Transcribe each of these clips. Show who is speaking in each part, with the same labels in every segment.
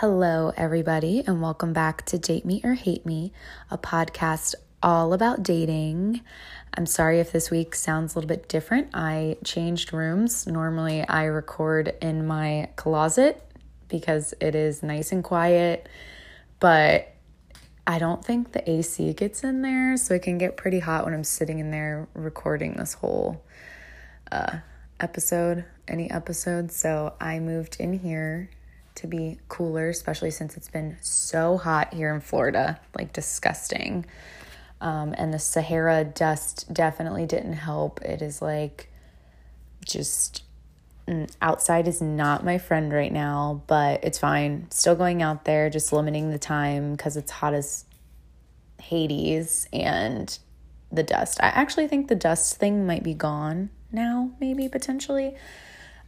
Speaker 1: Hello, everybody, and welcome back to Date Me or Hate Me, a podcast all about dating. I'm sorry if this week sounds a little bit different. I changed rooms. Normally, I record in my closet because it is nice and quiet, but I don't think the AC gets in there, so it can get pretty hot when I'm sitting in there recording this whole uh, episode, any episode. So I moved in here to be cooler, especially since it's been so hot here in Florida, like disgusting. Um, and the Sahara dust definitely didn't help. It is like just mm, outside is not my friend right now, but it's fine. Still going out there, just limiting the time because it's hot as Hades and the dust. I actually think the dust thing might be gone now, maybe potentially.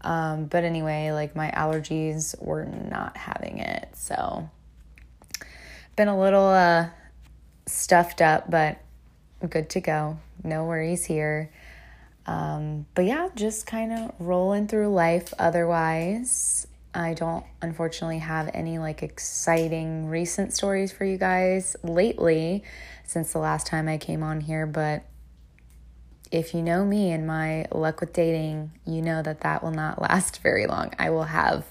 Speaker 1: Um, but anyway, like my allergies were not having it. So, been a little uh, stuffed up, but good to go. No worries here. Um, but yeah, just kind of rolling through life otherwise. I don't unfortunately have any like exciting recent stories for you guys lately since the last time I came on here, but if you know me and my luck with dating, you know that that will not last very long. I will have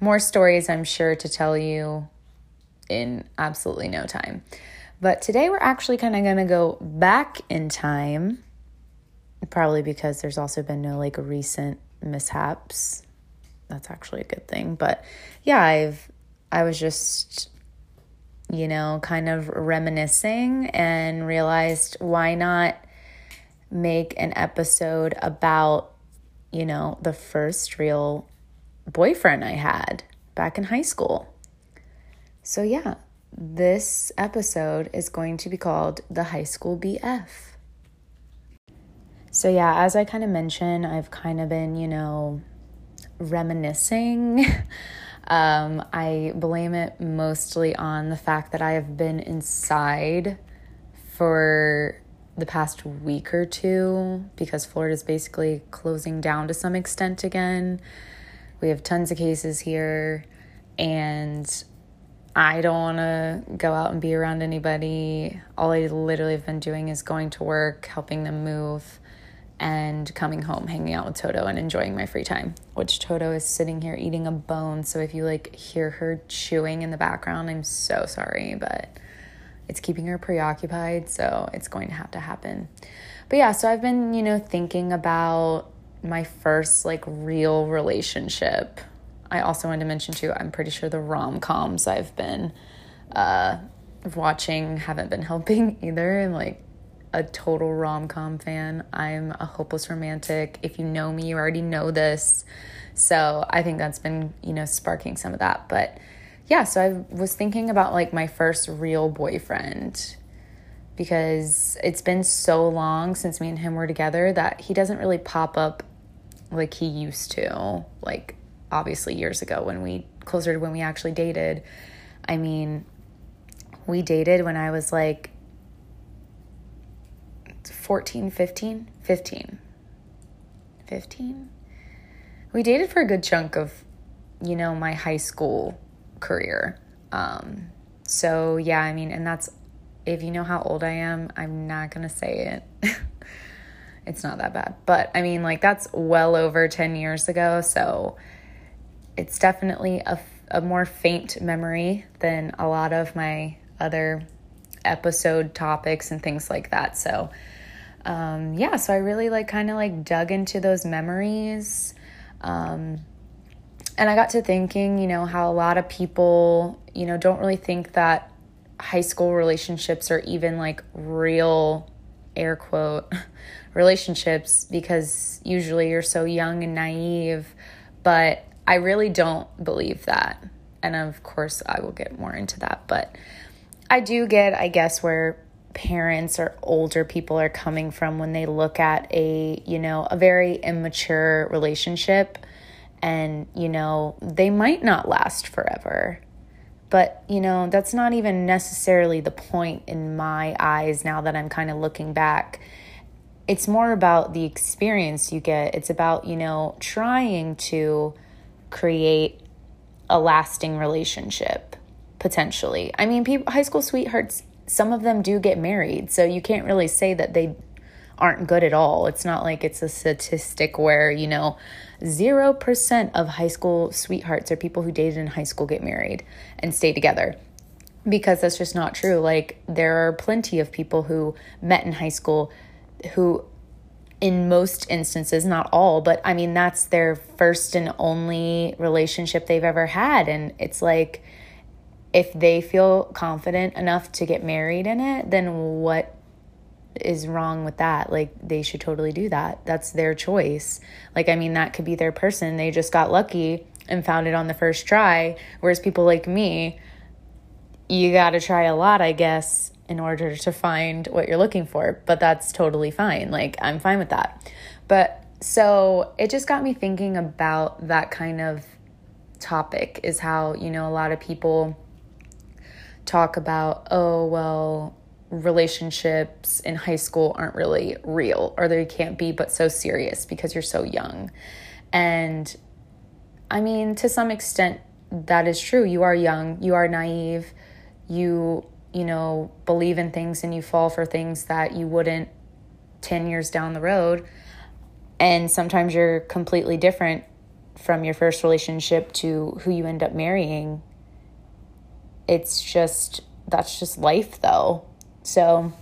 Speaker 1: more stories, I'm sure, to tell you in absolutely no time. But today we're actually kind of going to go back in time, probably because there's also been no like recent mishaps. That's actually a good thing. But yeah, I've I was just you know, kind of reminiscing and realized why not make an episode about, you know, the first real boyfriend I had back in high school. So, yeah, this episode is going to be called The High School BF. So, yeah, as I kind of mentioned, I've kind of been, you know, reminiscing. um, I blame it mostly on the fact that I have been inside for the past week or two because Florida is basically closing down to some extent again. We have tons of cases here, and I don't want to go out and be around anybody. All I literally have been doing is going to work, helping them move, and coming home, hanging out with Toto, and enjoying my free time. Which Toto is sitting here eating a bone. So if you like hear her chewing in the background, I'm so sorry, but it's keeping her preoccupied, so it's going to have to happen. But yeah, so I've been, you know, thinking about my first like real relationship. I also wanted to mention too, I'm pretty sure the rom coms I've been uh, watching haven't been helping either. I'm like a total rom com fan. I'm a hopeless romantic. If you know me, you already know this. So I think that's been, you know, sparking some of that. But yeah, so I was thinking about like my first real boyfriend because it's been so long since me and him were together that he doesn't really pop up like he used to. Like obviously years ago when we closer to when we actually dated. I mean, we dated when I was like 14, 15, 15. 15. We dated for a good chunk of you know my high school career. Um, so, yeah, I mean, and that's if you know how old I am, I'm not going to say it. it's not that bad. But I mean, like, that's well over 10 years ago. So, it's definitely a, a more faint memory than a lot of my other episode topics and things like that. So, um, yeah, so I really like kind of like dug into those memories. Um, and I got to thinking, you know, how a lot of people, you know, don't really think that high school relationships are even like real air quote relationships because usually you're so young and naive. But I really don't believe that. And of course, I will get more into that. But I do get, I guess, where parents or older people are coming from when they look at a, you know, a very immature relationship and, you know, they might not last forever. But, you know, that's not even necessarily the point in my eyes now that I'm kind of looking back. It's more about the experience you get. It's about, you know, trying to create a lasting relationship potentially. I mean, people, high school sweethearts, some of them do get married, so you can't really say that they aren't good at all. It's not like it's a statistic where, you know, 0% of high school sweethearts or people who dated in high school get married and stay together because that's just not true. Like, there are plenty of people who met in high school who, in most instances, not all, but I mean, that's their first and only relationship they've ever had. And it's like, if they feel confident enough to get married in it, then what is wrong with that? Like, they should totally do that. That's their choice. Like, I mean, that could be their person. They just got lucky and found it on the first try. Whereas people like me, you got to try a lot, I guess, in order to find what you're looking for. But that's totally fine. Like, I'm fine with that. But so it just got me thinking about that kind of topic is how, you know, a lot of people talk about, oh, well, relationships in high school aren't really real or they can't be but so serious because you're so young. And I mean, to some extent, that is true. You are young, you are naive, you, you know, believe in things and you fall for things that you wouldn't 10 years down the road. And sometimes you're completely different from your first relationship to who you end up marrying. It's just, that's just life though. So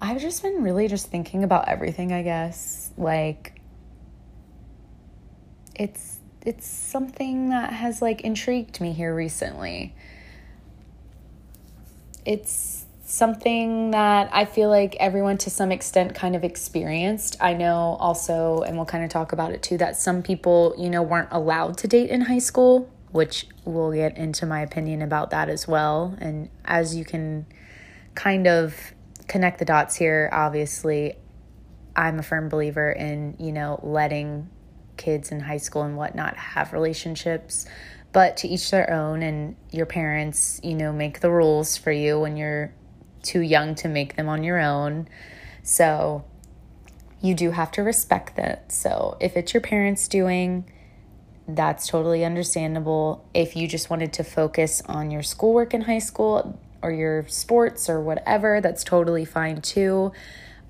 Speaker 1: I've just been really just thinking about everything, I guess. Like, it's it's something that has like intrigued me here recently it's something that I feel like everyone to some extent kind of experienced. I know also, and we'll kind of talk about it too, that some people, you know, weren't allowed to date in high school, which we'll get into my opinion about that as well. And as you can kind of connect the dots here, obviously, I'm a firm believer in, you know, letting kids in high school and whatnot have relationships but to each their own and your parents you know make the rules for you when you're too young to make them on your own so you do have to respect that so if it's your parents doing that's totally understandable if you just wanted to focus on your schoolwork in high school or your sports or whatever that's totally fine too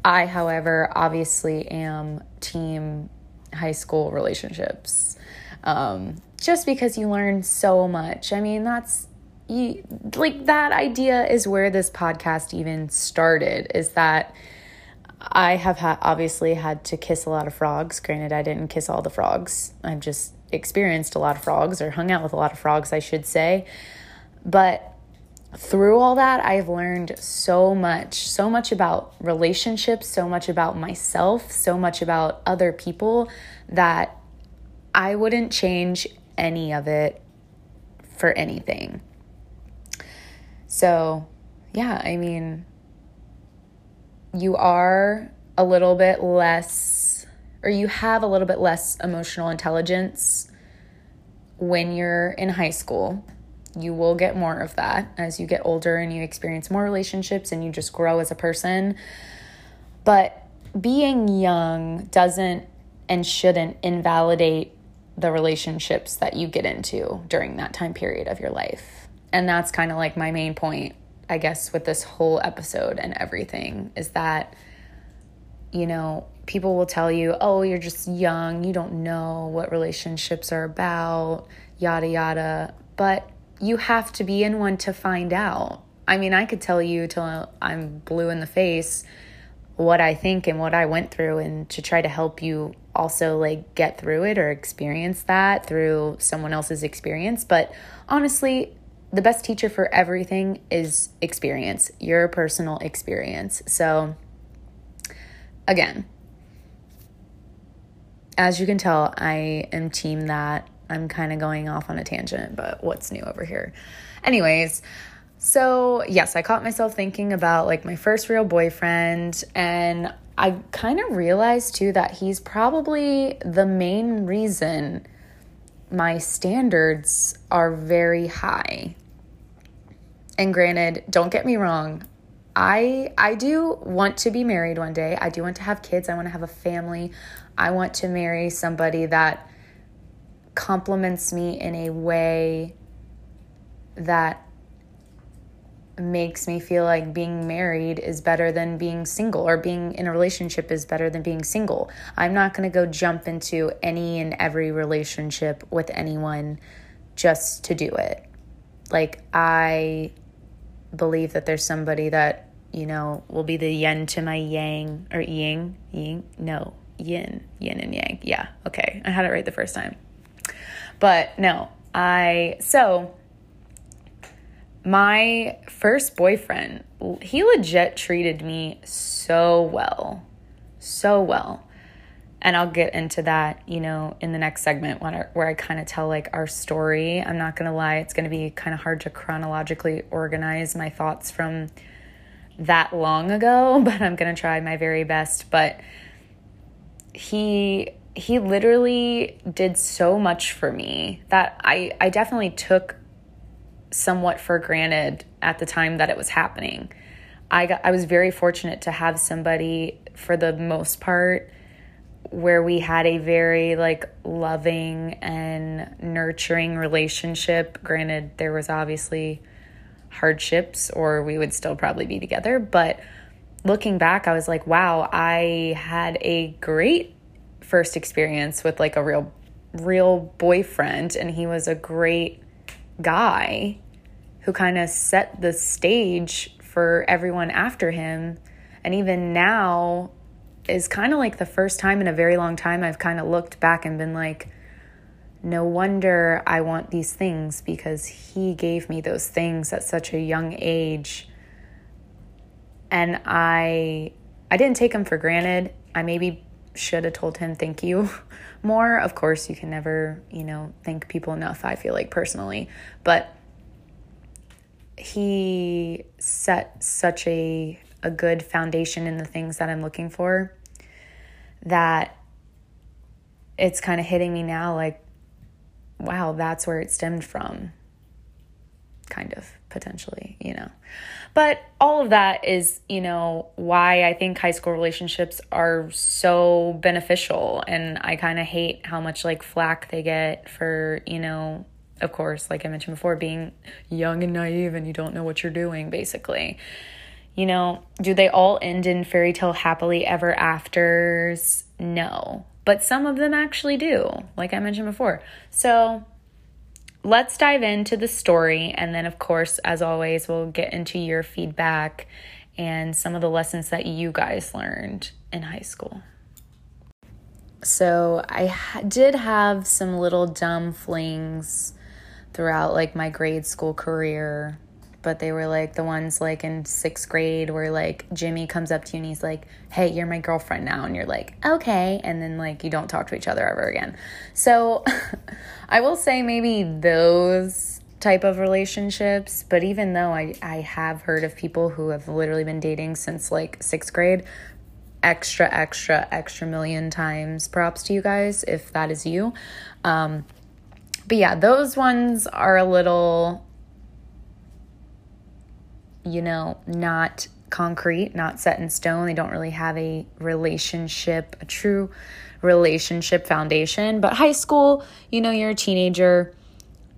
Speaker 1: i however obviously am team high school relationships um, just because you learn so much. I mean, that's you, like that idea is where this podcast even started is that I have ha- obviously had to kiss a lot of frogs. Granted, I didn't kiss all the frogs. I've just experienced a lot of frogs or hung out with a lot of frogs, I should say. But through all that, I've learned so much, so much about relationships, so much about myself, so much about other people that I wouldn't change any of it for anything. So, yeah, I mean, you are a little bit less, or you have a little bit less emotional intelligence when you're in high school. You will get more of that as you get older and you experience more relationships and you just grow as a person. But being young doesn't and shouldn't invalidate the relationships that you get into during that time period of your life. And that's kind of like my main point, I guess, with this whole episode and everything is that, you know, people will tell you, oh, you're just young, you don't know what relationships are about, yada, yada. But you have to be in one to find out. I mean, I could tell you till I'm blue in the face what I think and what I went through and to try to help you also like get through it or experience that through someone else's experience. But honestly, the best teacher for everything is experience, your personal experience. So, again, as you can tell, I am team that. I'm kind of going off on a tangent, but what's new over here? Anyways, so yes, I caught myself thinking about like my first real boyfriend, and I kind of realized too that he's probably the main reason my standards are very high. And granted, don't get me wrong, I I do want to be married one day. I do want to have kids. I want to have a family. I want to marry somebody that compliments me in a way that makes me feel like being married is better than being single or being in a relationship is better than being single. I'm not going to go jump into any and every relationship with anyone just to do it. Like, I believe that there's somebody that, you know, will be the yin to my yang or yin, yin, no, yin, yin and yang. Yeah, okay. I had it right the first time. But no, I, so my first boyfriend, he legit treated me so well. So well. And I'll get into that, you know, in the next segment when where I kind of tell like our story. I'm not going to lie, it's going to be kind of hard to chronologically organize my thoughts from that long ago, but I'm going to try my very best. But he he literally did so much for me that I I definitely took somewhat for granted at the time that it was happening. I got I was very fortunate to have somebody for the most part where we had a very like loving and nurturing relationship. Granted there was obviously hardships or we would still probably be together, but looking back I was like, wow, I had a great first experience with like a real real boyfriend and he was a great guy who kind of set the stage for everyone after him. And even now is kind of like the first time in a very long time I've kind of looked back and been like no wonder I want these things because he gave me those things at such a young age and I I didn't take him for granted. I maybe should have told him thank you more. Of course, you can never, you know, thank people enough, I feel like personally. But he set such a a good foundation in the things that I'm looking for that it's kind of hitting me now like wow, that's where it stemmed from. Kind of potentially, you know. But all of that is, you know, why I think high school relationships are so beneficial. And I kind of hate how much like flack they get for, you know, of course, like I mentioned before, being young and naive and you don't know what you're doing, basically. You know, do they all end in fairy tale happily ever afters? No. But some of them actually do, like I mentioned before. So let's dive into the story. And then, of course, as always, we'll get into your feedback and some of the lessons that you guys learned in high school. So, I ha- did have some little dumb flings throughout like my grade school career but they were like the ones like in sixth grade where like Jimmy comes up to you and he's like, Hey, you're my girlfriend now. And you're like, Okay. And then like you don't talk to each other ever again. So I will say maybe those type of relationships. But even though I, I have heard of people who have literally been dating since like sixth grade, extra, extra, extra million times props to you guys if that is you. Um, but yeah, those ones are a little you know, not concrete, not set in stone. They don't really have a relationship, a true relationship foundation. But high school, you know, you're a teenager,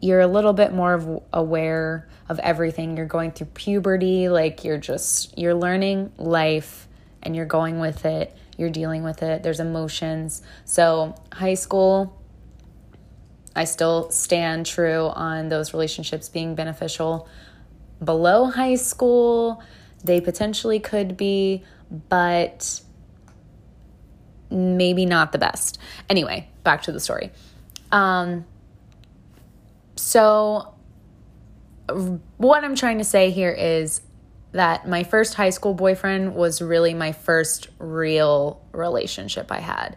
Speaker 1: you're a little bit more aware of everything. You're going through puberty, like you're just you're learning life and you're going with it. You're dealing with it. There's emotions. So, high school I still stand true on those relationships being beneficial below high school. They potentially could be, but maybe not the best. Anyway, back to the story. Um, so, what I'm trying to say here is that my first high school boyfriend was really my first real relationship I had.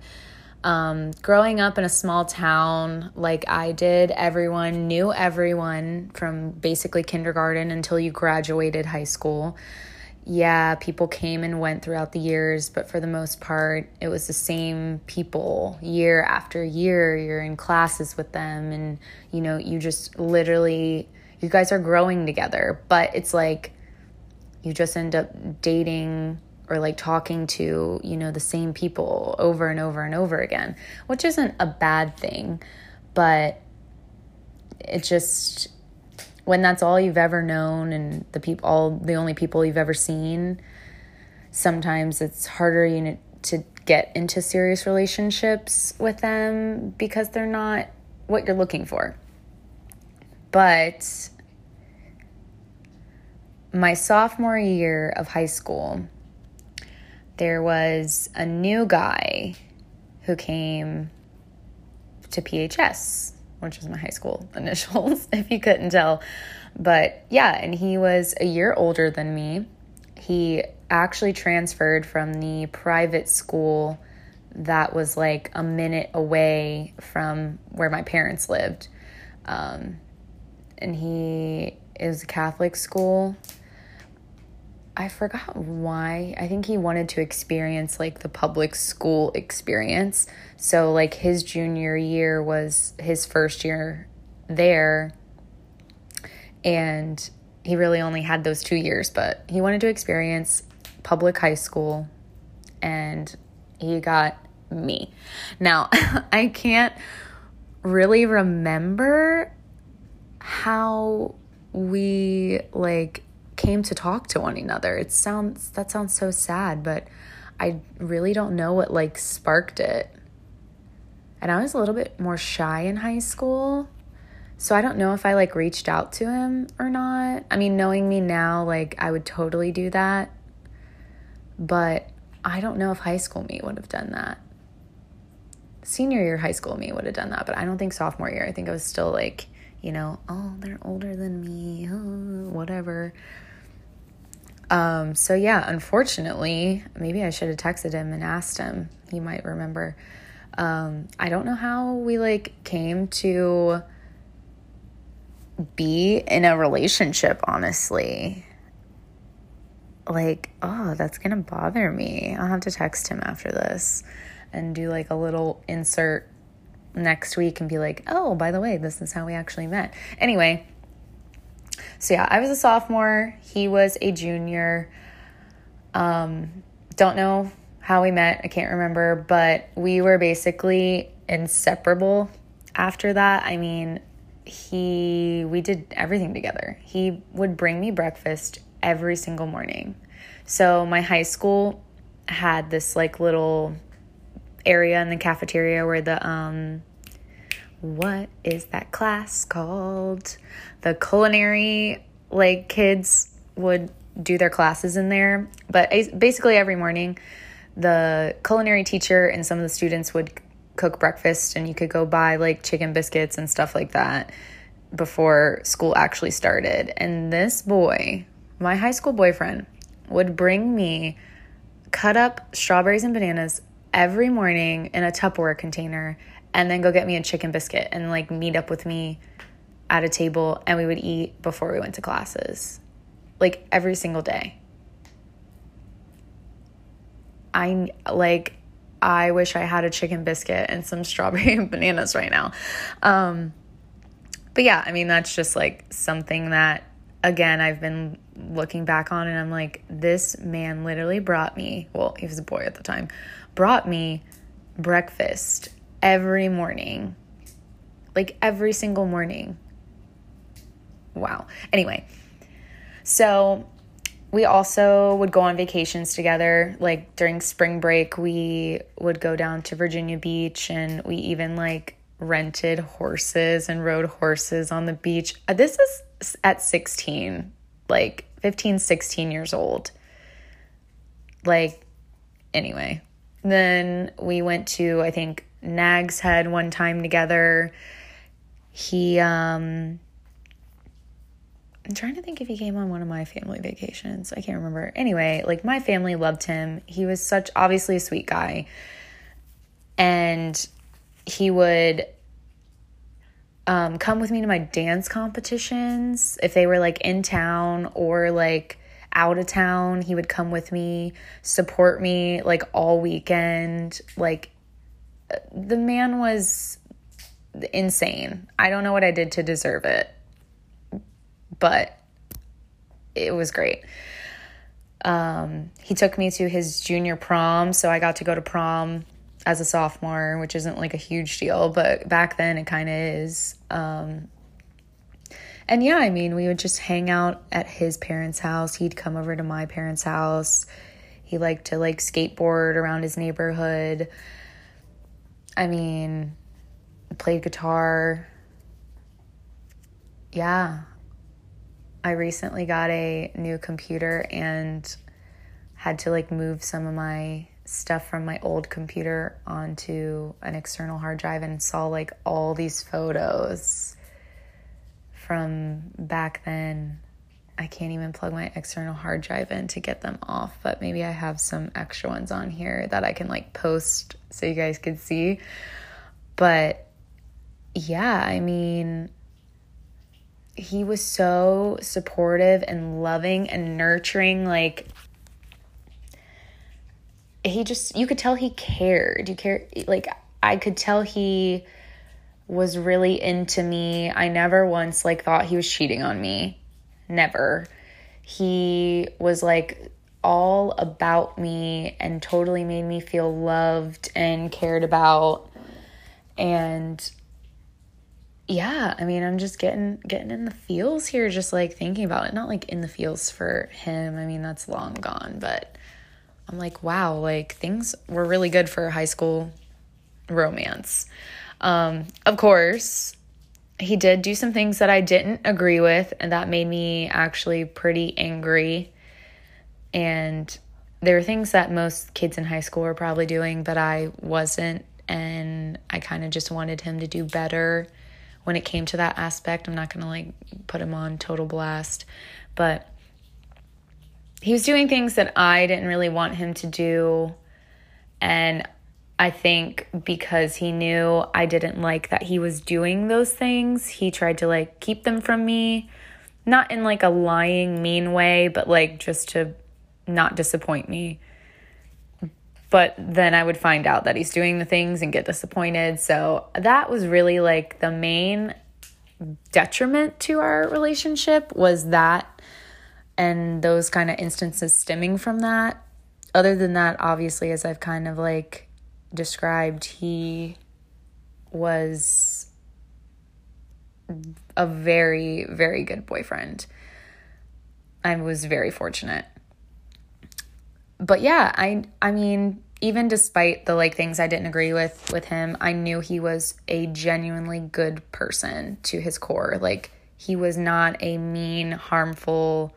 Speaker 1: Um, growing up in a small town like I did, everyone knew everyone from basically kindergarten until you graduated high school. Yeah, people came and went throughout the years, but for the most part, it was the same people year after year. You're in classes with them, and you know, you just literally, you guys are growing together, but it's like you just end up dating or like talking to, you know, the same people over and over and over again, which isn't a bad thing. but it just when that's all you've ever known and the people all the only people you've ever seen sometimes it's harder you know, to get into serious relationships with them because they're not what you're looking for but my sophomore year of high school there was a new guy who came to PHS which is my high school initials, if you couldn't tell. But yeah, and he was a year older than me. He actually transferred from the private school that was like a minute away from where my parents lived. Um, and he is a Catholic school. I forgot why. I think he wanted to experience like the public school experience. So, like, his junior year was his first year there. And he really only had those two years, but he wanted to experience public high school. And he got me. Now, I can't really remember how we like came to talk to one another. It sounds that sounds so sad, but I really don't know what like sparked it. And I was a little bit more shy in high school. So I don't know if I like reached out to him or not. I mean, knowing me now, like I would totally do that. But I don't know if high school me would have done that. Senior year high school me would have done that, but I don't think sophomore year. I think I was still like, you know, oh, they're older than me, oh, whatever. Um, so yeah, unfortunately, maybe I should have texted him and asked him. He might remember. Um, I don't know how we like came to be in a relationship, honestly. Like, oh, that's gonna bother me. I'll have to text him after this and do like a little insert next week and be like, oh, by the way, this is how we actually met. Anyway, so yeah, I was a sophomore, he was a junior. Um, don't know how we met, I can't remember, but we were basically inseparable after that. I mean, he we did everything together. He would bring me breakfast every single morning. So my high school had this like little area in the cafeteria where the um what is that class called? The culinary, like kids would do their classes in there. But basically, every morning, the culinary teacher and some of the students would cook breakfast, and you could go buy like chicken biscuits and stuff like that before school actually started. And this boy, my high school boyfriend, would bring me cut up strawberries and bananas every morning in a Tupperware container and then go get me a chicken biscuit and like meet up with me at a table and we would eat before we went to classes. Like every single day. I like I wish I had a chicken biscuit and some strawberry and bananas right now. Um but yeah, I mean that's just like something that again I've been looking back on and I'm like this man literally brought me, well, he was a boy at the time, brought me breakfast every morning. Like every single morning. Wow. Anyway, so we also would go on vacations together. Like during spring break, we would go down to Virginia Beach and we even like rented horses and rode horses on the beach. Uh, this is at 16, like 15, 16 years old. Like, anyway. Then we went to, I think, Nags Head one time together. He, um, I'm trying to think if he came on one of my family vacations. I can't remember. Anyway, like my family loved him. He was such obviously a sweet guy. And he would um, come with me to my dance competitions if they were like in town or like out of town. He would come with me, support me like all weekend. Like the man was insane. I don't know what I did to deserve it, but it was great. Um, he took me to his junior prom, so I got to go to prom as a sophomore, which isn't like a huge deal, but back then it kind of is. Um, and yeah, I mean, we would just hang out at his parents' house. He'd come over to my parents' house. He liked to like skateboard around his neighborhood. I mean, played guitar. Yeah. I recently got a new computer and had to like move some of my stuff from my old computer onto an external hard drive and saw like all these photos from back then. I can't even plug my external hard drive in to get them off, but maybe I have some extra ones on here that I can like post so you guys can see. But yeah, I mean, he was so supportive and loving and nurturing. Like, he just, you could tell he cared. You care, like, I could tell he was really into me. I never once, like, thought he was cheating on me. Never. He was like all about me and totally made me feel loved and cared about and yeah, I mean, I'm just getting getting in the feels here, just like thinking about it. Not like in the feels for him. I mean, that's long gone, but I'm like, wow, like things were really good for high school romance. Um, of course, he did do some things that I didn't agree with, and that made me actually pretty angry. And there were things that most kids in high school were probably doing, but I wasn't and I kind of just wanted him to do better when it came to that aspect. I'm not going to like put him on total blast, but he was doing things that I didn't really want him to do. And I think because he knew I didn't like that he was doing those things, he tried to like keep them from me. Not in like a lying, mean way, but like just to not disappoint me but then I would find out that he's doing the things and get disappointed. So that was really like the main detriment to our relationship was that and those kind of instances stemming from that. Other than that, obviously, as I've kind of like described, he was a very, very good boyfriend. I was very fortunate but yeah, I I mean, even despite the like things I didn't agree with with him, I knew he was a genuinely good person to his core. Like he was not a mean, harmful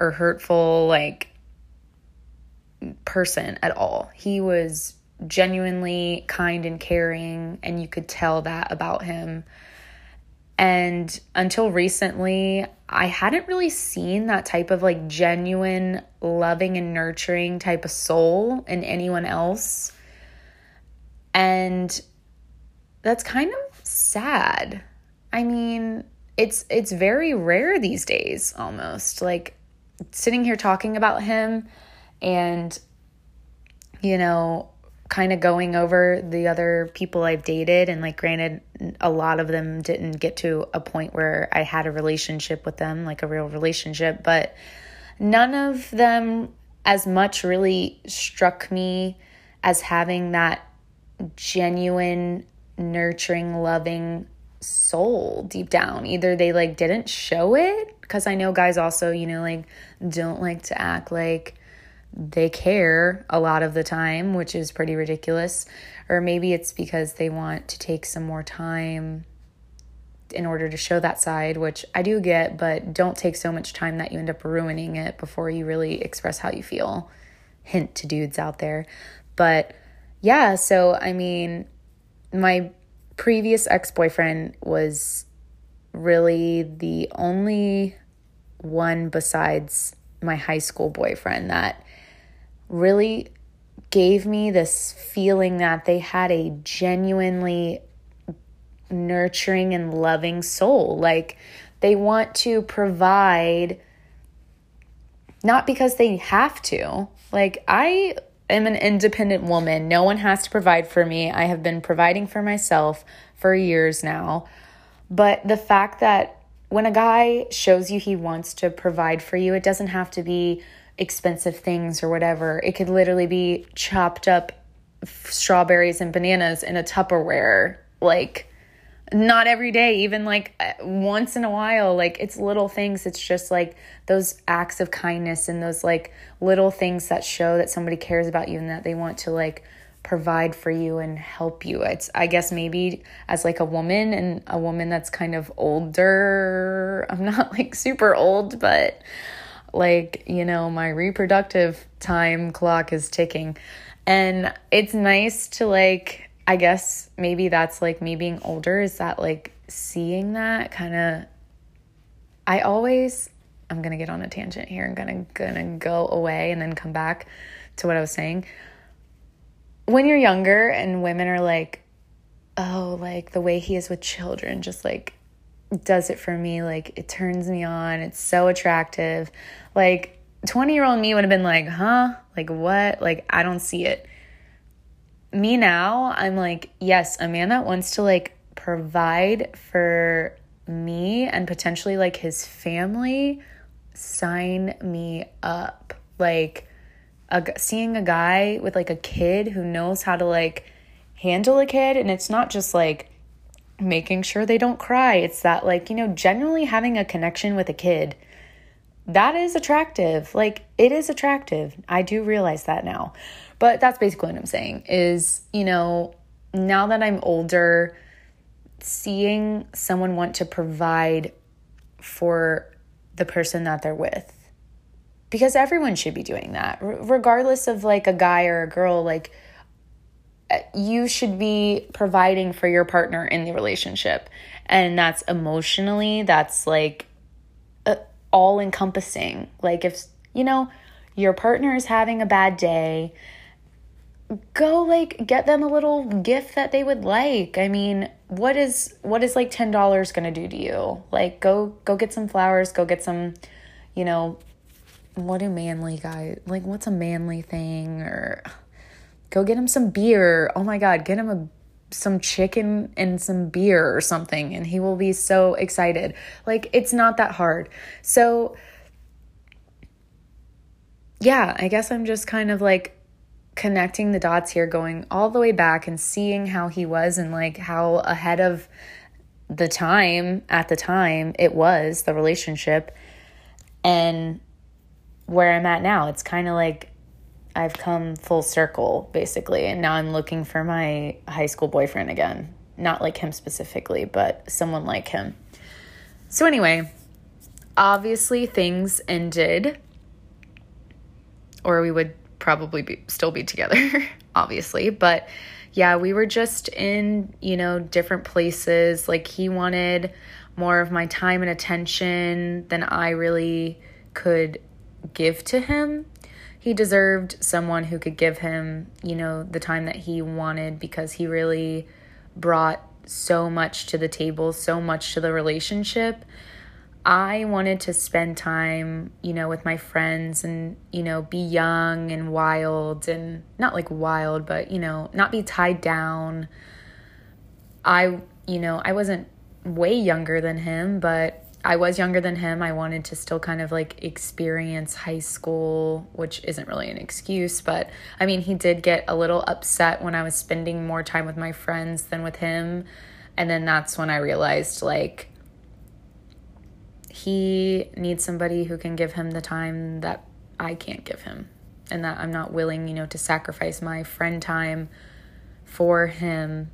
Speaker 1: or hurtful like person at all. He was genuinely kind and caring and you could tell that about him. And until recently, I hadn't really seen that type of like genuine, loving, and nurturing type of soul in anyone else. And that's kind of sad. I mean, it's it's very rare these days almost. Like sitting here talking about him and you know, kind of going over the other people I've dated and like granted a lot of them didn't get to a point where I had a relationship with them like a real relationship but none of them as much really struck me as having that genuine nurturing loving soul deep down. Either they like didn't show it because I know guys also you know like don't like to act like they care a lot of the time, which is pretty ridiculous. Or maybe it's because they want to take some more time in order to show that side, which I do get, but don't take so much time that you end up ruining it before you really express how you feel. Hint to dudes out there. But yeah, so I mean, my previous ex boyfriend was really the only one besides my high school boyfriend that really gave me this feeling that they had a genuinely nurturing and loving soul. Like they want to provide, not because they have to. Like I am an independent woman, no one has to provide for me. I have been providing for myself for years now. But the fact that when a guy shows you he wants to provide for you, it doesn't have to be expensive things or whatever. It could literally be chopped up strawberries and bananas in a Tupperware. Like, not every day, even like uh, once in a while. Like, it's little things. It's just like those acts of kindness and those like little things that show that somebody cares about you and that they want to like provide for you and help you. It's, I guess, maybe as like a woman and a woman that's kind of older. I'm not like super old, but like, you know, my reproductive time clock is ticking. And it's nice to like, I guess maybe that's like me being older is that like seeing that kind of, I always, I'm to get on a tangent here. I'm going to go away and then come back to what I was saying. When you're younger and women are like, oh, like the way he is with children, just like does it for me. Like it turns me on. It's so attractive. Like 20 year old me would have been like, huh? Like what? Like I don't see it. Me now, I'm like, yes, a man that wants to like provide for me and potentially like his family, sign me up. Like a, seeing a guy with like a kid who knows how to like handle a kid and it's not just like making sure they don't cry. It's that, like, you know, generally having a connection with a kid, that is attractive. Like, it is attractive. I do realize that now. But that's basically what I'm saying is, you know, now that I'm older, seeing someone want to provide for the person that they're with. Because everyone should be doing that, regardless of like a guy or a girl. Like, you should be providing for your partner in the relationship. And that's emotionally, that's like uh, all encompassing. Like, if, you know, your partner is having a bad day, go like get them a little gift that they would like. I mean, what is what is like $10 going to do to you? Like go go get some flowers, go get some, you know, what do manly guys like what's a manly thing or Go get him some beer. Oh my God, get him a some chicken and some beer or something, and he will be so excited. Like, it's not that hard. So, yeah, I guess I'm just kind of like connecting the dots here, going all the way back and seeing how he was and like how ahead of the time at the time it was the relationship and where I'm at now. It's kind of like I've come full circle basically, and now I'm looking for my high school boyfriend again. Not like him specifically, but someone like him. So, anyway, obviously things ended, or we would probably be, still be together, obviously. But yeah, we were just in, you know, different places. Like, he wanted more of my time and attention than I really could give to him he deserved someone who could give him, you know, the time that he wanted because he really brought so much to the table, so much to the relationship. I wanted to spend time, you know, with my friends and, you know, be young and wild and not like wild, but, you know, not be tied down. I, you know, I wasn't way younger than him, but I was younger than him. I wanted to still kind of like experience high school, which isn't really an excuse, but I mean, he did get a little upset when I was spending more time with my friends than with him. And then that's when I realized like he needs somebody who can give him the time that I can't give him and that I'm not willing, you know, to sacrifice my friend time for him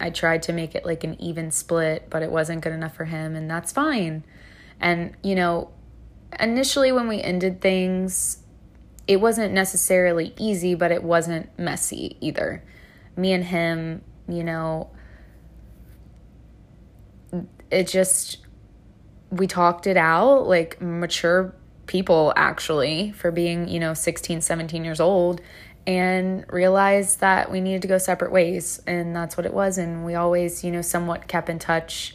Speaker 1: I tried to make it like an even split, but it wasn't good enough for him, and that's fine. And, you know, initially when we ended things, it wasn't necessarily easy, but it wasn't messy either. Me and him, you know, it just, we talked it out like mature people actually for being, you know, 16, 17 years old and realized that we needed to go separate ways. And that's what it was. And we always, you know, somewhat kept in touch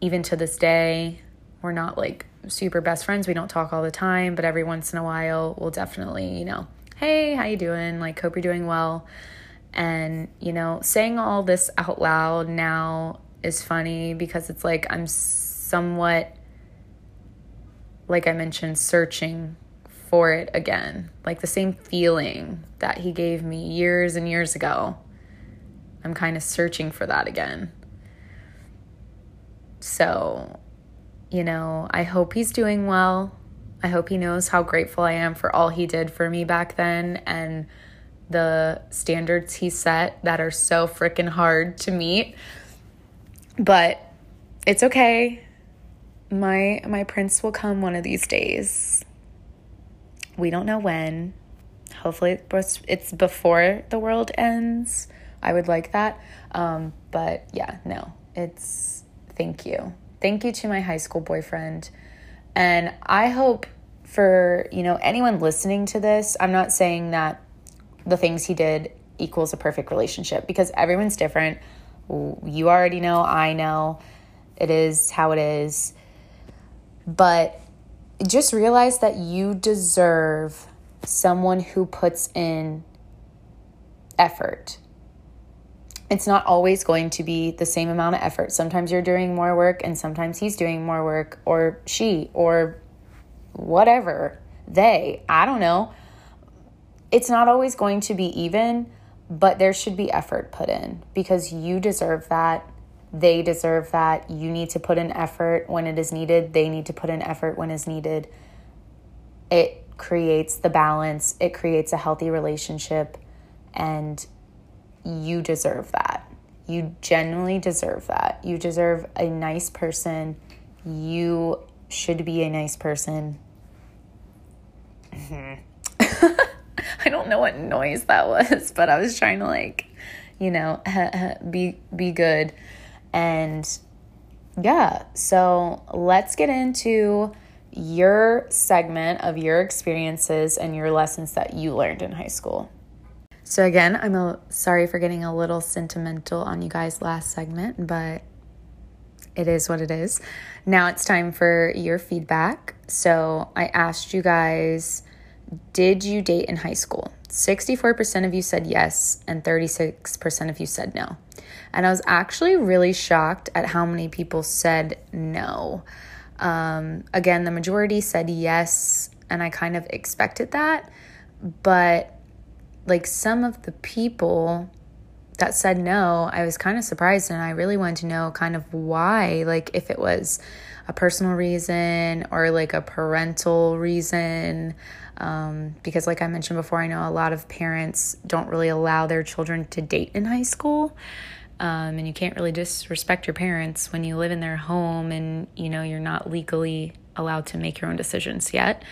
Speaker 1: even to this day. We're not like super best friends. We don't talk all the time, but every once in a while we'll definitely, you know, hey, how you doing? Like hope you're doing well. And, you know, saying all this out loud now is funny because it's like I'm somewhat like I mentioned searching for it again. Like the same feeling that he gave me years and years ago. I'm kind of searching for that again. So, you know, I hope he's doing well. I hope he knows how grateful I am for all he did for me back then and the standards he set that are so freaking hard to meet. But it's okay. My my prince will come one of these days. We don't know when. Hopefully it's before the world ends. I would like that. Um, but yeah, no. It's thank you. Thank you to my high school boyfriend. And I hope for, you know, anyone listening to this, I'm not saying that the things he did equals a perfect relationship because everyone's different. You already know, I know. It is how it is. But just realize that you deserve someone who puts in effort. It's not always going to be the same amount of effort. Sometimes you're doing more work, and sometimes he's doing more work, or she, or whatever. They, I don't know it's not always going to be even, but there should be effort put in because you deserve that. They deserve that. You need to put in effort when it is needed. They need to put in effort when is needed. It creates the balance, it creates a healthy relationship, and you deserve that. You genuinely deserve that. You deserve a nice person. You should be a nice person. I don't know what noise that was, but I was trying to like, you know, be be good. And yeah, so let's get into your segment of your experiences and your lessons that you learned in high school. So again, I'm a, sorry for getting a little sentimental on you guys last segment, but it is what it is. Now it's time for your feedback. So I asked you guys did you date in high school? 64% of you said yes, and 36% of you said no. And I was actually really shocked at how many people said no. Um, again, the majority said yes, and I kind of expected that. But like some of the people that said no, I was kind of surprised, and I really wanted to know kind of why. Like if it was a personal reason or like a parental reason. Um, because, like I mentioned before, I know a lot of parents don't really allow their children to date in high school. Um, and you can't really disrespect your parents when you live in their home and you know you're not legally allowed to make your own decisions yet.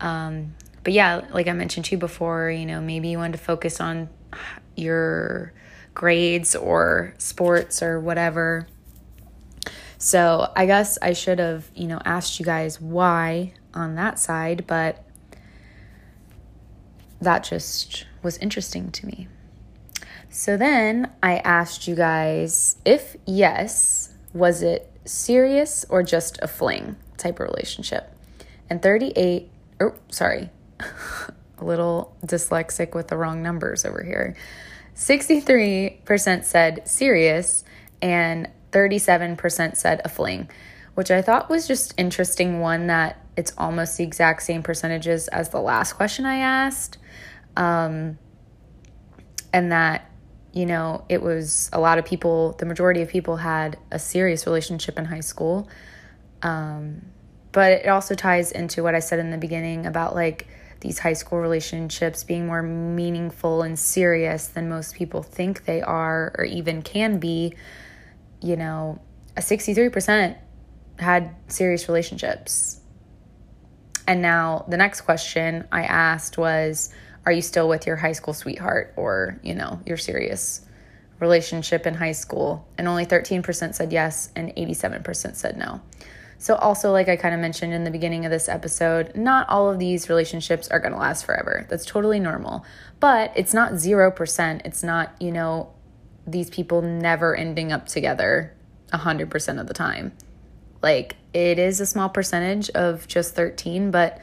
Speaker 1: Um, but yeah, like I mentioned to you before, you know, maybe you want to focus on your grades or sports or whatever. So I guess I should have, you know, asked you guys why on that side, but that just was interesting to me. So then I asked you guys if yes, was it serious or just a fling type of relationship? And 38, oh, sorry, a little dyslexic with the wrong numbers over here. 63% said serious and 37% said a fling, which I thought was just interesting one that it's almost the exact same percentages as the last question I asked. Um, and that, you know, it was a lot of people, the majority of people had a serious relationship in high school. Um, but it also ties into what I said in the beginning about like these high school relationships being more meaningful and serious than most people think they are or even can be. You know, a 63% had serious relationships. And now the next question I asked was are you still with your high school sweetheart or, you know, your serious relationship in high school? And only 13% said yes and 87% said no. So, also, like I kind of mentioned in the beginning of this episode, not all of these relationships are going to last forever. That's totally normal. But it's not 0%. It's not, you know, these people never ending up together 100% of the time. Like, it is a small percentage of just 13, but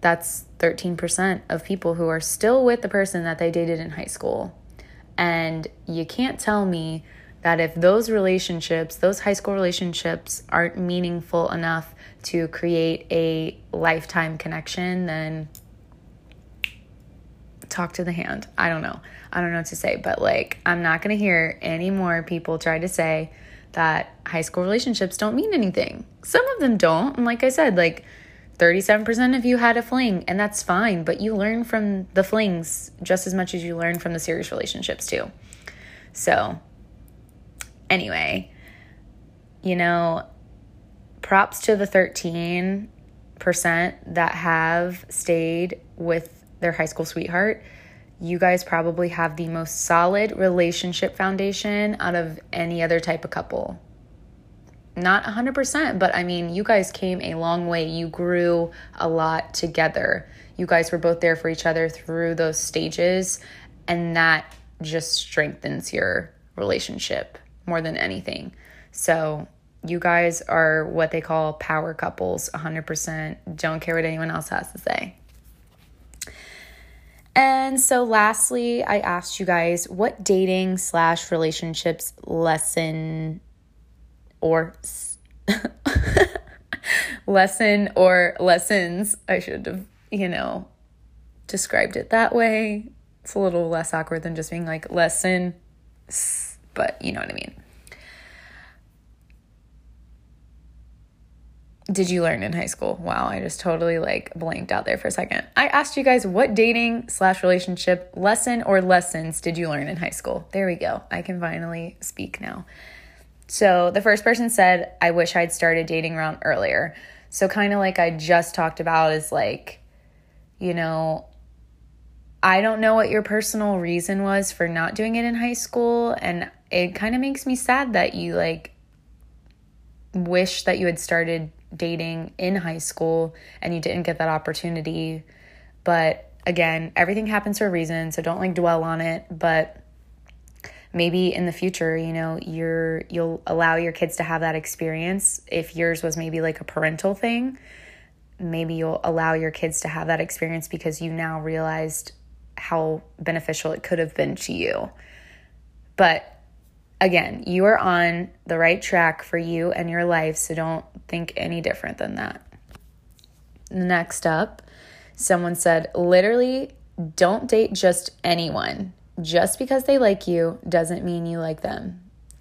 Speaker 1: that's 13% of people who are still with the person that they dated in high school. And you can't tell me that if those relationships, those high school relationships, aren't meaningful enough to create a lifetime connection, then talk to the hand. I don't know. I don't know what to say, but like, I'm not going to hear any more people try to say that high school relationships don't mean anything. Some of them don't. And like I said, like 37% of you had a fling, and that's fine, but you learn from the flings just as much as you learn from the serious relationships, too. So, anyway, you know, props to the 13% that have stayed with their high school sweetheart. You guys probably have the most solid relationship foundation out of any other type of couple. Not 100%, but I mean, you guys came a long way. You grew a lot together. You guys were both there for each other through those stages, and that just strengthens your relationship more than anything. So, you guys are what they call power couples 100%. Don't care what anyone else has to say. And so, lastly, I asked you guys what dating slash relationships lesson or lesson or lessons, I should have, you know, described it that way. It's a little less awkward than just being like lesson, but you know what I mean. Did you learn in high school? Wow, I just totally like blanked out there for a second. I asked you guys what dating slash relationship lesson or lessons did you learn in high school? There we go. I can finally speak now. So the first person said, I wish I'd started dating around earlier. So, kind of like I just talked about, is like, you know, I don't know what your personal reason was for not doing it in high school. And it kind of makes me sad that you like wish that you had started dating in high school and you didn't get that opportunity. But again, everything happens for a reason, so don't like dwell on it, but maybe in the future, you know, you're you'll allow your kids to have that experience. If yours was maybe like a parental thing, maybe you'll allow your kids to have that experience because you now realized how beneficial it could have been to you. But again, you are on the right track for you and your life, so don't think any different than that. Next up, someone said, literally, don't date just anyone. Just because they like you doesn't mean you like them.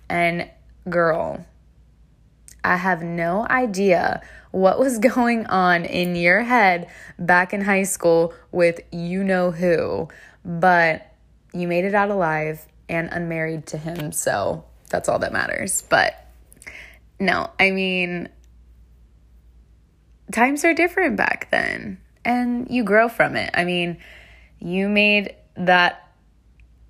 Speaker 1: And girl, I have no idea what was going on in your head back in high school with you know who, but you made it out alive and unmarried to him. So that's all that matters. But no, I mean, times are different back then and you grow from it. I mean, you made that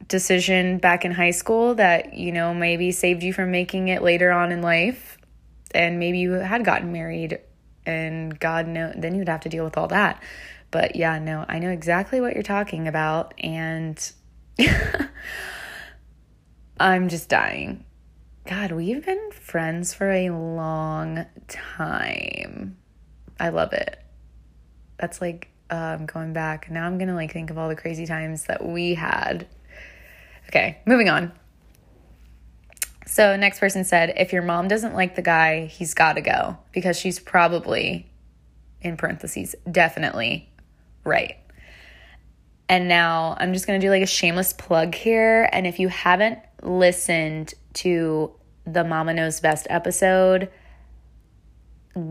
Speaker 1: decision back in high school that, you know, maybe saved you from making it later on in life. And maybe you had gotten married and God know then you'd have to deal with all that. But yeah, no, I know exactly what you're talking about and I'm just dying. God, we've been friends for a long time. I love it. That's like um, going back. Now I'm gonna like think of all the crazy times that we had. Okay, moving on. So, next person said, if your mom doesn't like the guy, he's got to go because she's probably, in parentheses, definitely right. And now I'm just to do like a shameless plug here. And if you haven't listened to the Mama Knows Best episode,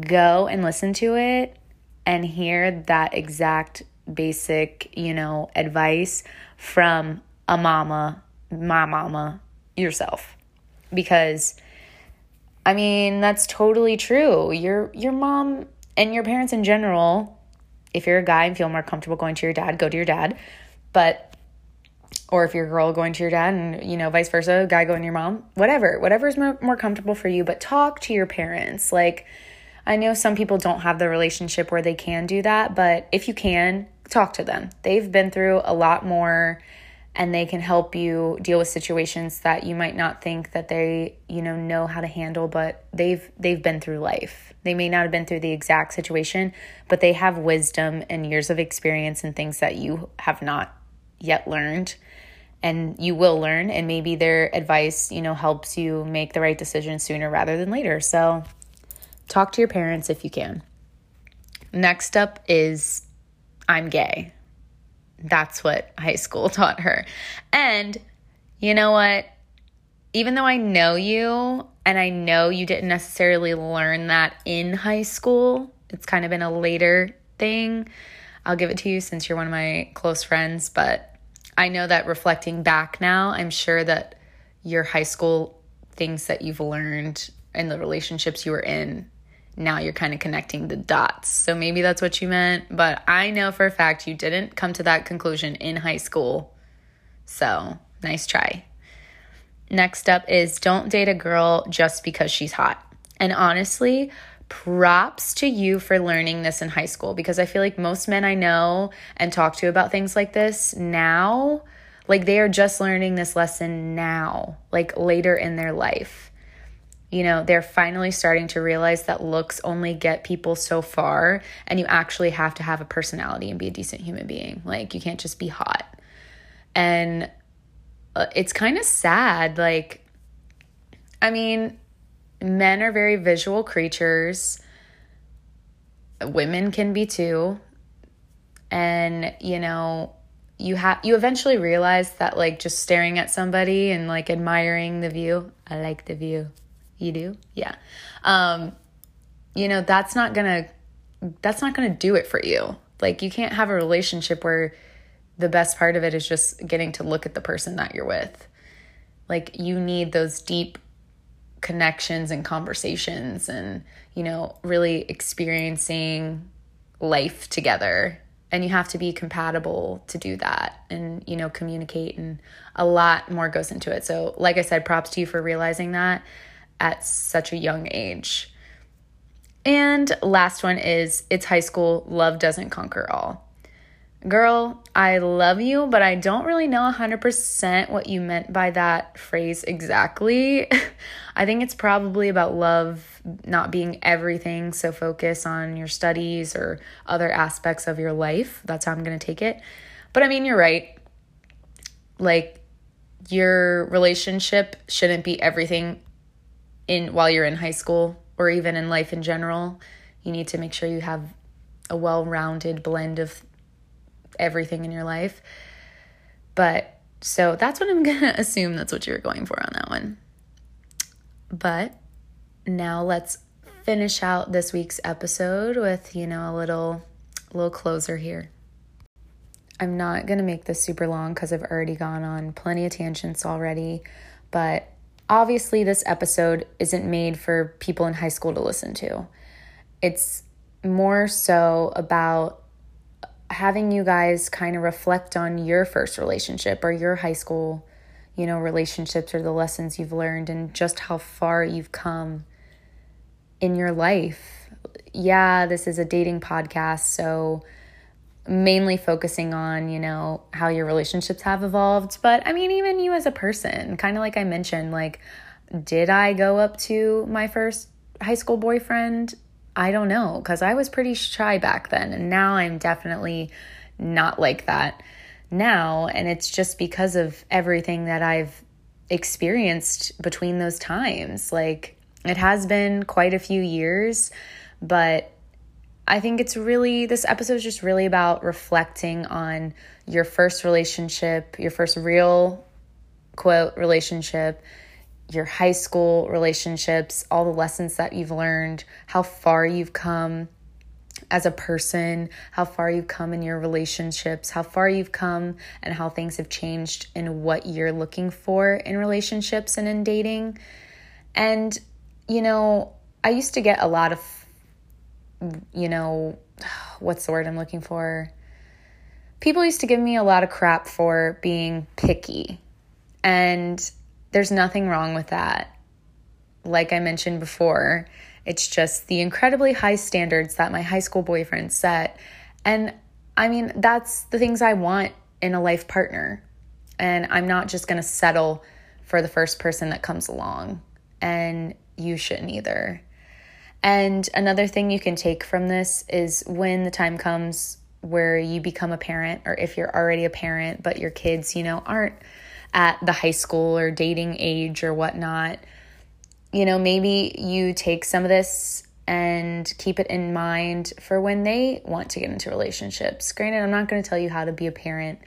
Speaker 1: go and listen to it and hear that exact basic, you know, advice from a mama, my mama, yourself. Because I mean, that's totally true. Your your mom and your parents in general, if you're a guy and feel more comfortable going to your dad, go to your dad. But or if you're a girl going to your dad and you know vice versa guy going to your mom whatever whatever's more, more comfortable for you but talk to your parents. Like i know some people don't have the relationship where they can do that but if you can talk to them. They've been through a lot more and they can help you deal with situations that you might not think that they you know know how to handle but they've they've been through life. They may not have been through the exact situation but they have wisdom and years of experience and things that you have not yet learned and you will learn and maybe their advice you know helps you make the right decision sooner rather than later so talk to your parents if you can next up is i'm gay That's what high school taught her. And you know what? Even though I know you and I know you didn't necessarily learn that in high school, it's kind of been a later thing. I'll give it to you since you're one of my close friends, but I know that reflecting back now, I'm sure that your high school things that you've learned and the relationships you were in now you're kind of connecting the dots. So maybe that's what you meant, but I know for a fact you didn't come to that conclusion in high school. So, nice try. Next up is don't date a girl just because she's hot. And honestly, props to you for learning this in high school because I feel like most men I know and talk to about things like this now, like they are just learning this lesson now, like later in their life you know, they're finally starting to realize that looks only get people so far, and you actually have to have a personality and be a decent human being. Like, you can't just be hot. And uh, it's kind of sad. Like, I mean, men are very visual creatures, women can be too. And, you know, you have you eventually realize that like just staring at somebody and like admiring the view i like the view you do? Yeah. Um, you know, that's not gonna that's not gonna do it for you. Like you can't have a relationship where the best part of it is just getting to look at the person that you're with. Like you need those deep connections and conversations and, you know, really experiencing life together. And you have to be compatible to do that and, you know, communicate and a lot more goes into it. So, like I said, props to you for realizing that at such a young age. And last one is it's high school, love doesn't conquer all. Girl, I love you, but I don't really know 100% what you meant by that phrase exactly. I think it's probably about love not being everything, so focus on your studies or other aspects of your life. That's how I'm going to take it. But I mean, you're right. Like, your relationship shouldn't be everything in while you're in high school or even in life in general. You need to make sure you have a well-rounded blend of everything in your life. But so that's what I'm going to assume that's what you're going for on that one. But now let's finish out this week's episode with, you know, a little little closer here. I'm not going to make this super long cuz I've already gone on plenty of tangents already, but Obviously, this episode isn't made for people in high school to listen to. It's more so about having you guys kind of reflect on your first relationship or your high school, you know, relationships or the lessons you've learned and just how far you've come in your life. Yeah, this is a dating podcast, so mainly focusing on, you know, how your relationships have evolved. But I mean, even you as a person, kind of like I mentioned, like, did I go up to my first high school boyfriend? I don't know, because I was pretty shy back then. And now I'm definitely not like that now. And it's just because of everything that I've experienced between those times. Like, it has been quite a few years, but I think it's really, this episode is just really about reflecting on your first relationship, your first real quote relationship, your high school relationships, all the lessons that you've learned, how far you've come as a person, how far you've come in your relationships, how far you've come, and how things have changed in what you're looking for in relationships and in dating. And, you know, I used to get a lot of you know, what's the word I'm looking for? People used to give me a lot of crap for being picky. And there's nothing wrong with that. Like I mentioned before, it's just the incredibly high standards that my high school boyfriend set. And I mean, that's the things I want in a life partner. And I'm not just going to settle for the first person that comes along. And you shouldn't either. And another thing you can take from this is when the time comes where you become a parent, or if you're already a parent, but your kids, you know, aren't at the high school or dating age or whatnot, you know, maybe you take some of this and keep it in mind for when they want to get into relationships. Granted, I'm not going to tell you how to be a parent.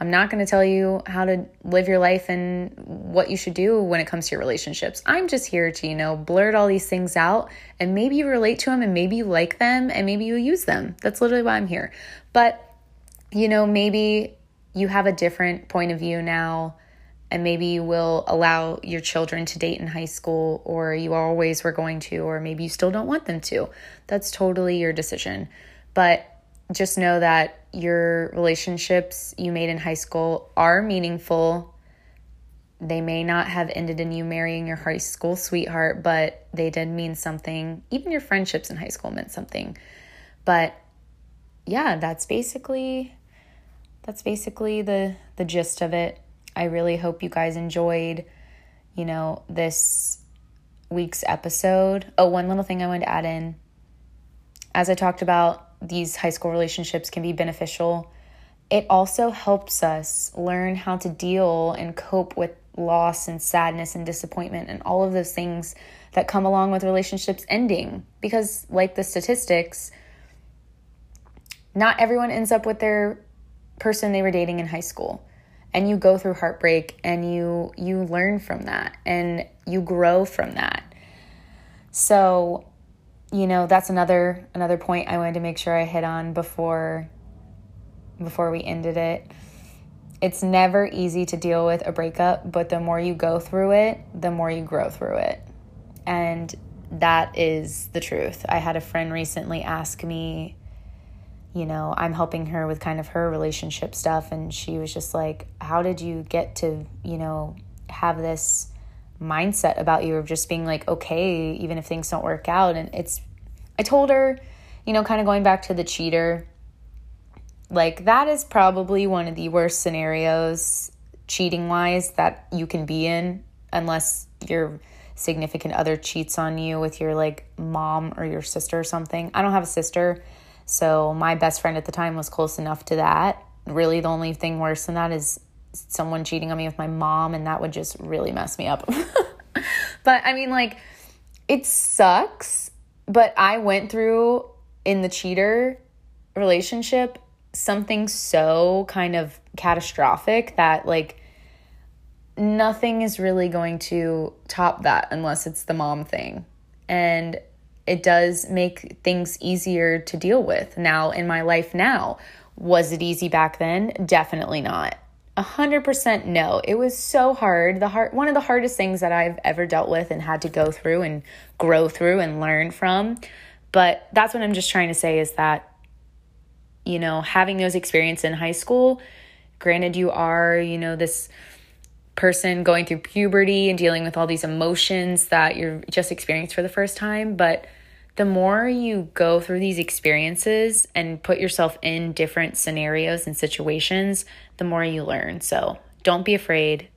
Speaker 1: I'm not going to tell you how to live your life and what you should do when it comes to your relationships. I'm just here to, you know, blurt all these things out and maybe you relate to them and maybe you like them and maybe you use them. That's literally why I'm here. But, you know, maybe you have a different point of view now and maybe you will allow your children to date in high school or you always were going to or maybe you still don't want them to. That's totally your decision. But just know that your relationships you made in high school are meaningful. They may not have ended in you marrying your high school sweetheart but they did mean something. Even your friendships in high school meant something. But yeah that's basically that's basically the the gist of it I really hope you guys enjoyed, you know, this week's episode. Oh, one little thing I wanted to add in. As I talked about, these high school relationships can be beneficial. It also helps us learn how to deal and cope with loss and sadness and disappointment and all of those things that come along with relationships ending. Because, like the statistics, not everyone ends up with their person they were dating in high school. And you go through heartbreak and you you learn from that and you grow from that. So you know that's another another point i wanted to make sure i hit on before before we ended it. It's never easy to deal with a breakup but the more you go through it the more you grow through it. And that is the truth. I had a friend recently ask me you know, I'm helping her with kind of her relationship stuff. And she was just like, How did you get to, you know, have this mindset about you of just being like, okay, even if things don't work out? And it's, I told her, you know, kind of going back to the cheater, like that is probably one of the worst scenarios, cheating wise, that you can be in, unless your significant other cheats on you with your like mom or your sister or something. I don't have a sister so my best friend at the time was close enough to that. Really, the only thing worse than that is someone cheating on me with my mom, and that would just really mess me up. but I mean, like, it sucks, but I went through in the cheater relationship something so kind of catastrophic that, like, nothing is really going to top that unless it's the mom thing. And it does make things easier to deal with now in my life now. Was it easy back then? Definitely not. A hundred percent no. It was so hard. The hard one of the hardest things that I've ever dealt with and had to go through and grow through and learn from. But that's what I'm just trying to say is that, you know, having those experiences in high school, granted you are, you know, this person going through puberty and dealing with all these emotions that you're just experienced for the first time, but the more you go through these experiences and put yourself in different scenarios and situations, the more you learn. So don't be afraid.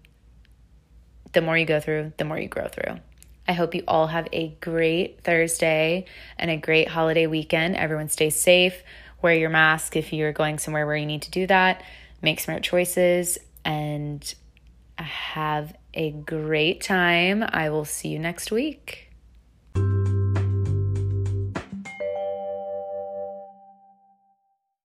Speaker 1: The more you go through, the more you grow through. I hope you all have a great Thursday and a great holiday weekend. Everyone stay safe. Wear your mask if you're going somewhere where you need to do that. Make smart choices and have a great time. I will see you next week.